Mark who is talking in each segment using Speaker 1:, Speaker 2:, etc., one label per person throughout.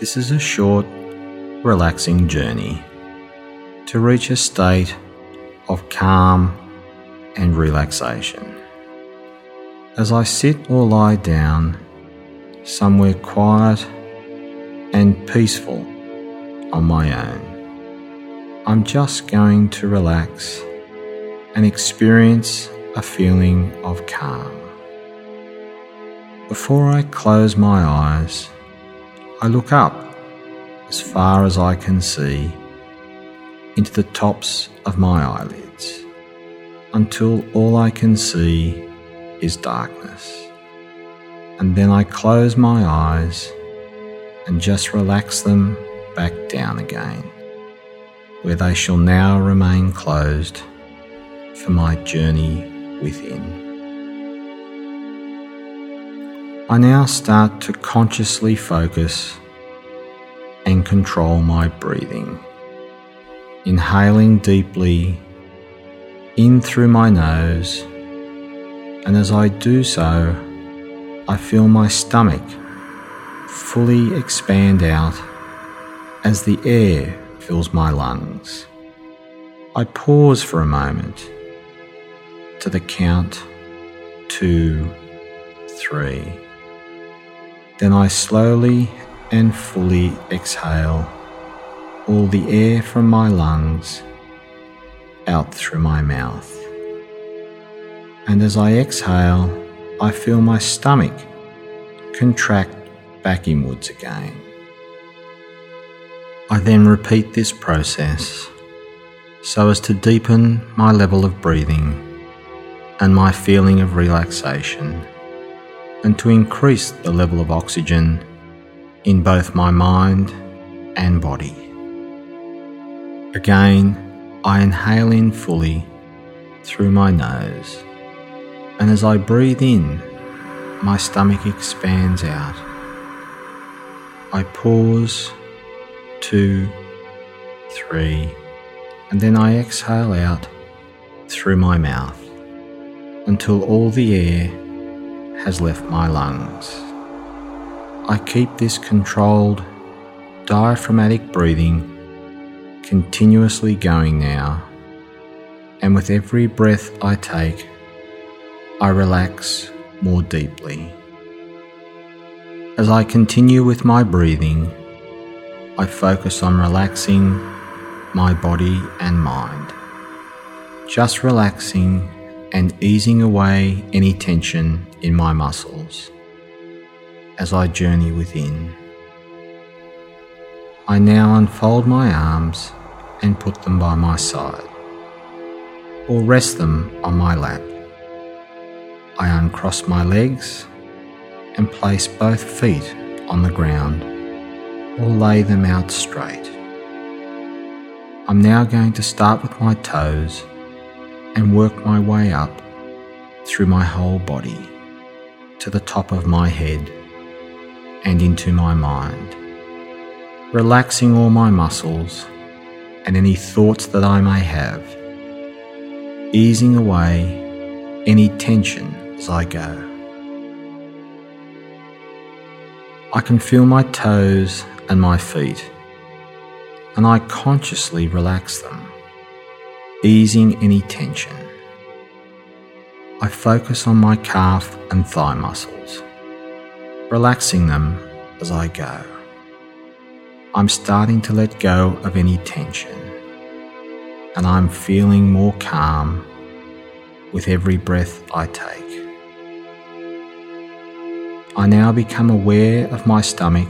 Speaker 1: This is a short, relaxing journey to reach a state of calm and relaxation. As I sit or lie down somewhere quiet and peaceful on my own, I'm just going to relax and experience a feeling of calm. Before I close my eyes, I look up as far as I can see into the tops of my eyelids until all I can see is darkness. And then I close my eyes and just relax them back down again, where they shall now remain closed for my journey within. I now start to consciously focus and control my breathing. Inhaling deeply in through my nose, and as I do so, I feel my stomach fully expand out as the air fills my lungs. I pause for a moment to the count two, three. Then I slowly and fully exhale all the air from my lungs out through my mouth. And as I exhale, I feel my stomach contract back inwards again. I then repeat this process so as to deepen my level of breathing and my feeling of relaxation and to increase the level of oxygen in both my mind and body. Again, I inhale in fully through my nose, and as I breathe in, my stomach expands out. I pause, two, three, and then I exhale out through my mouth until all the air has left my lungs. I keep this controlled, diaphragmatic breathing continuously going now, and with every breath I take, I relax more deeply. As I continue with my breathing, I focus on relaxing my body and mind. Just relaxing and easing away any tension in my muscles as I journey within. I now unfold my arms and put them by my side, or rest them on my lap. I uncross my legs and place both feet on the ground, or lay them out straight. I'm now going to start with my toes and work my way up through my whole body to the top of my head and into my mind, relaxing all my muscles and any thoughts that I may have, easing away any tension as I go. I can feel my toes and my feet, and I consciously relax them easing any tension. I focus on my calf and thigh muscles, relaxing them as I go. I'm starting to let go of any tension, and I'm feeling more calm with every breath I take. I now become aware of my stomach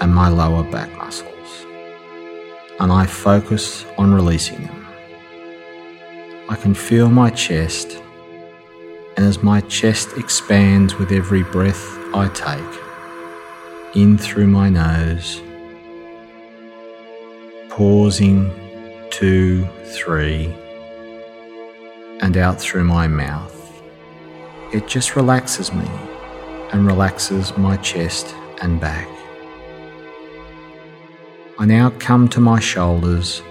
Speaker 1: and my lower back muscles, and I focus on releasing them. I can feel my chest, and as my chest expands with every breath I take, in through my nose, pausing two, three, and out through my mouth. It just relaxes me and relaxes my chest and back. I now come to my shoulders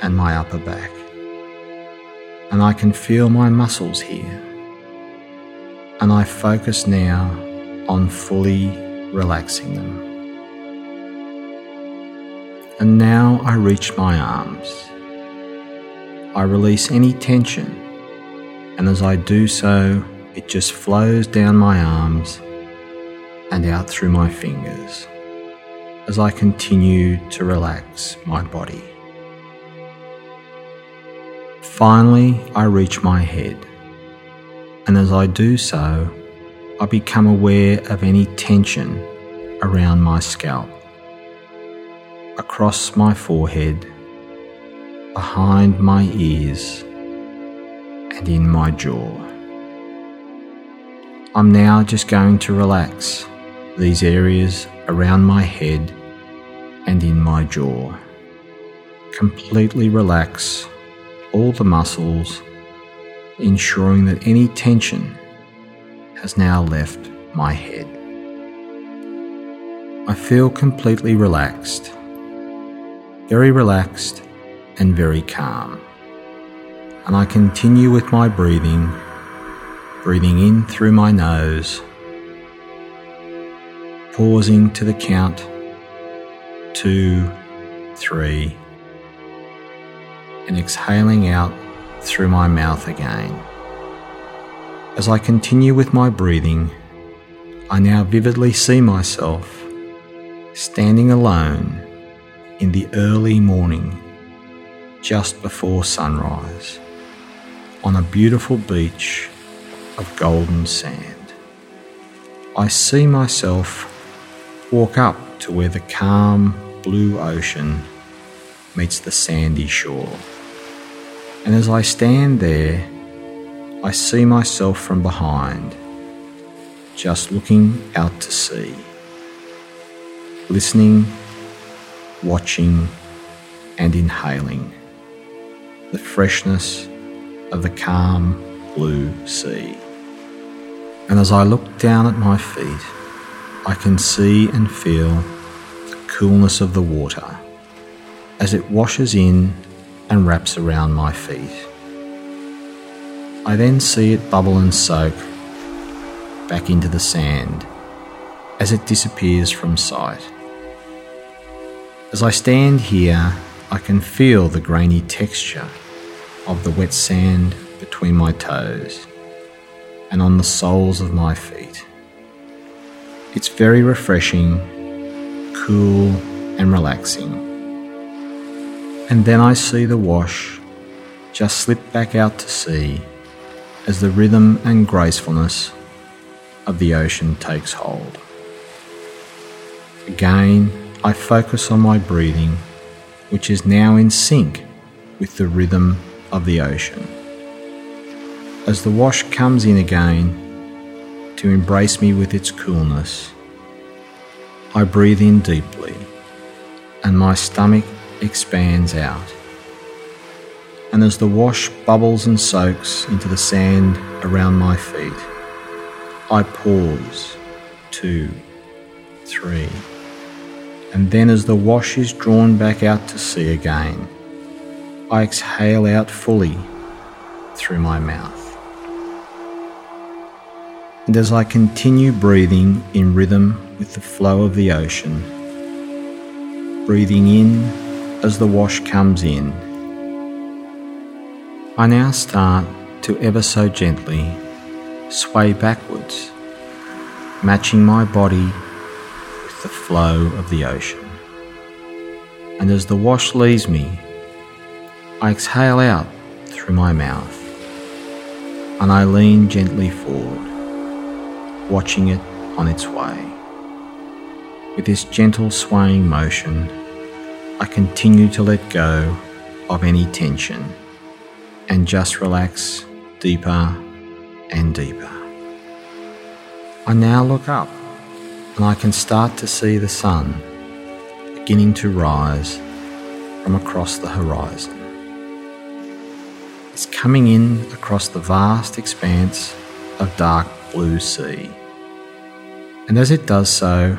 Speaker 1: and my upper back and I can feel my muscles here. And I focus now on fully relaxing them. And now I reach my arms. I release any tension, and as I do so, it just flows down my arms and out through my fingers as I continue to relax my body. Finally, I reach my head, and as I do so, I become aware of any tension around my scalp, across my forehead, behind my ears, and in my jaw. I'm now just going to relax these areas around my head and in my jaw. Completely relax all the muscles, ensuring that any tension has now left my head. I feel completely relaxed, very relaxed and very calm. And I continue with my breathing, breathing in through my nose pausing to the count two, three, and exhaling out through my mouth again. As I continue with my breathing, I now vividly see myself standing alone in the early morning just before sunrise on a beautiful beach of golden sand. I see myself walk up to where the calm blue ocean meets the sandy shore. And as I stand there, I see myself from behind, just looking out to sea, listening, watching, and inhaling the freshness of the calm blue sea. And as I look down at my feet, I can see and feel the coolness of the water as it washes in and wraps around my feet. I then see it bubble and soak back into the sand as it disappears from sight. As I stand here, I can feel the grainy texture of the wet sand between my toes and on the soles of my feet. It's very refreshing, cool, and relaxing. And then I see the wash just slip back out to sea as the rhythm and gracefulness of the ocean takes hold. Again, I focus on my breathing, which is now in sync with the rhythm of the ocean. As the wash comes in again, to embrace me with its coolness. I breathe in deeply, and my stomach expands out. And as the wash bubbles and soaks into the sand around my feet, I pause, two, three, and then as the wash is drawn back out to sea again, I exhale out fully through my mouth. And as I continue breathing in rhythm with the flow of the ocean, breathing in as the wash comes in, I now start to ever so gently sway backwards, matching my body with the flow of the ocean. And as the wash leaves me, I exhale out through my mouth and I lean gently forward watching it on its way. With this gentle swaying motion, I continue to let go of any tension and just relax deeper and deeper. I now look up and I can start to see the sun beginning to rise from across the horizon. It's coming in across the vast expanse of dark blue sea. And as it does so,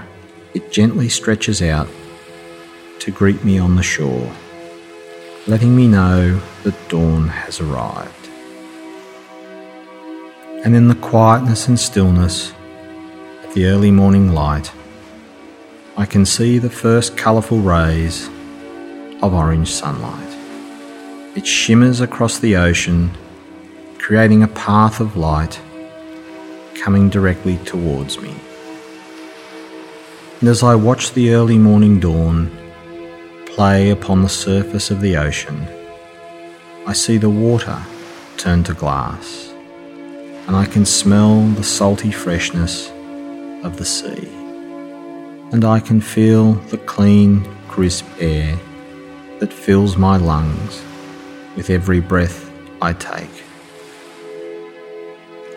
Speaker 1: it gently stretches out to greet me on the shore, letting me know that dawn has arrived. And in the quietness and stillness of the early morning light, I can see the first colourful rays of orange sunlight. It shimmers across the ocean, creating a path of light coming directly towards me. And as I watch the early morning dawn play upon the surface of the ocean, I see the water turn to glass, and I can smell the salty freshness of the sea. And I can feel the clean, crisp air that fills my lungs with every breath I take.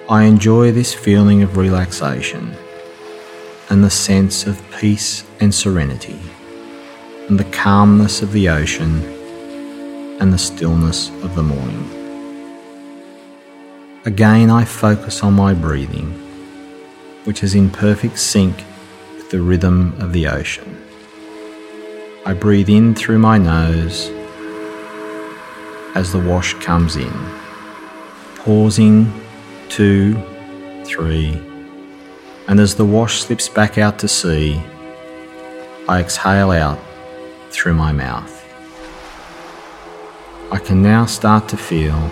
Speaker 1: I enjoy this feeling of relaxation and the sense of peace and serenity, and the calmness of the ocean and the stillness of the morning. Again, I focus on my breathing, which is in perfect sync with the rhythm of the ocean. I breathe in through my nose as the wash comes in, pausing two, three, and as the wash slips back out to sea, I exhale out through my mouth. I can now start to feel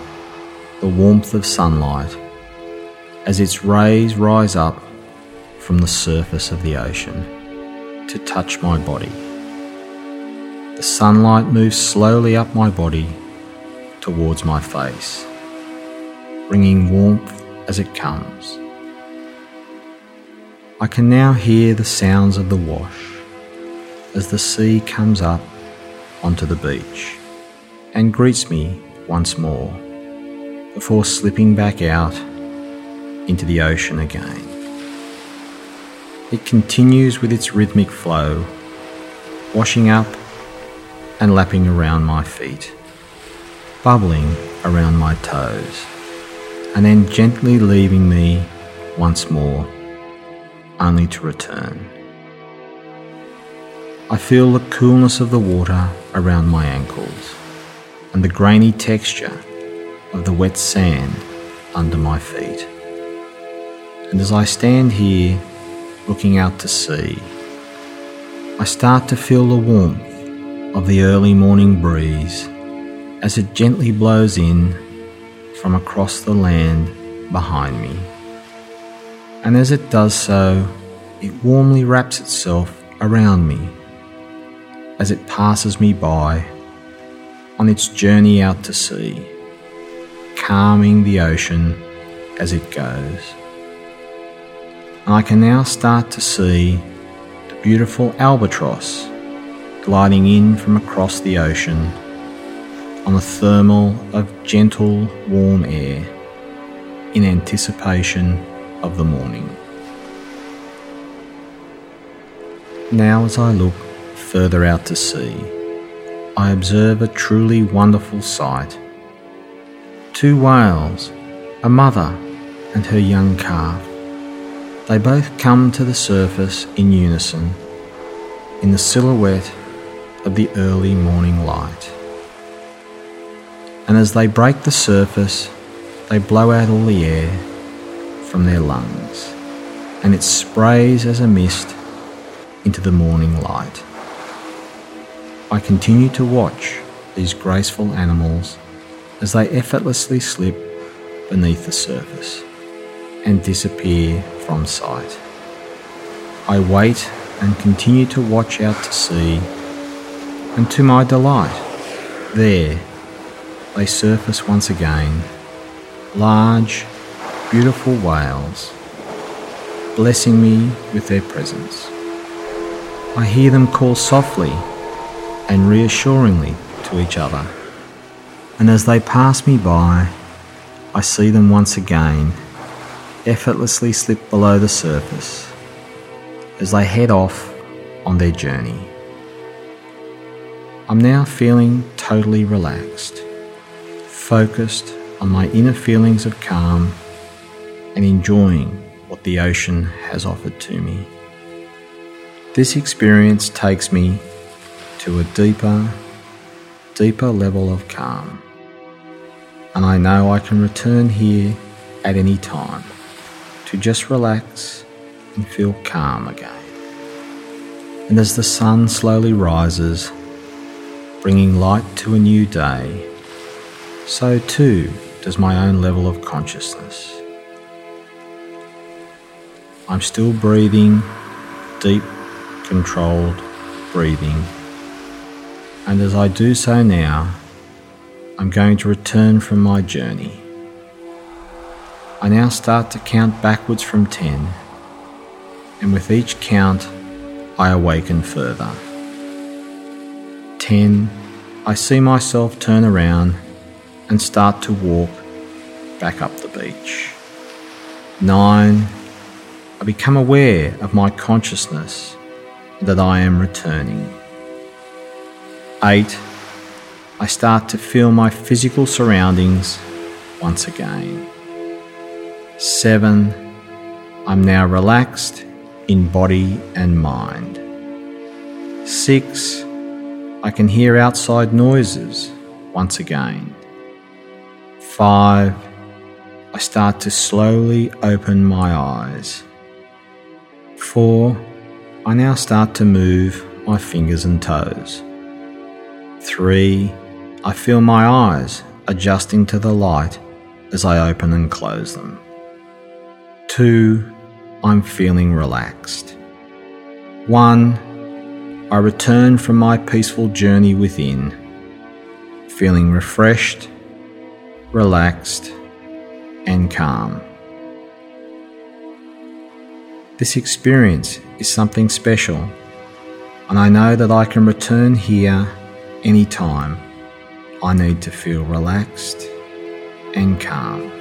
Speaker 1: the warmth of sunlight as its rays rise up from the surface of the ocean to touch my body. The sunlight moves slowly up my body towards my face, bringing warmth as it comes. I can now hear the sounds of the wash as the sea comes up onto the beach and greets me once more before slipping back out into the ocean again. It continues with its rhythmic flow, washing up and lapping around my feet, bubbling around my toes and then gently leaving me once more, only to return. I feel the coolness of the water around my ankles and the grainy texture of the wet sand under my feet. And as I stand here looking out to sea, I start to feel the warmth of the early morning breeze as it gently blows in from across the land behind me. And as it does so, it warmly wraps itself around me as it passes me by on its journey out to sea, calming the ocean as it goes. And I can now start to see the beautiful albatross gliding in from across the ocean on a thermal of gentle, warm air in anticipation of the morning. Now, as I look further out to sea, I observe a truly wonderful sight. Two whales, a mother and her young calf. They both come to the surface in unison, in the silhouette of the early morning light and as they break the surface, they blow out all the air from their lungs, and it sprays as a mist into the morning light. I continue to watch these graceful animals as they effortlessly slip beneath the surface and disappear from sight. I wait and continue to watch out to sea, and to my delight, there they surface once again, large, beautiful whales, blessing me with their presence. I hear them call softly and reassuringly to each other, and as they pass me by, I see them once again effortlessly slip below the surface as they head off on their journey. I'm now feeling totally relaxed focused on my inner feelings of calm and enjoying what the ocean has offered to me. This experience takes me to a deeper, deeper level of calm, and I know I can return here at any time to just relax and feel calm again. And as the sun slowly rises, bringing light to a new day, so too does my own level of consciousness. I'm still breathing, deep, controlled breathing, and as I do so now, I'm going to return from my journey. I now start to count backwards from 10, and with each count, I awaken further. 10, I see myself turn around and start to walk back up the beach. 9, I become aware of my consciousness that I am returning. 8, I start to feel my physical surroundings once again. 7, I'm now relaxed in body and mind. 6, I can hear outside noises once again. 5. I start to slowly open my eyes. 4. I now start to move my fingers and toes. 3. I feel my eyes adjusting to the light as I open and close them. 2. I'm feeling relaxed. 1. I return from my peaceful journey within, feeling refreshed, relaxed, and calm. This experience is something special, and I know that I can return here anytime I need to feel relaxed and calm.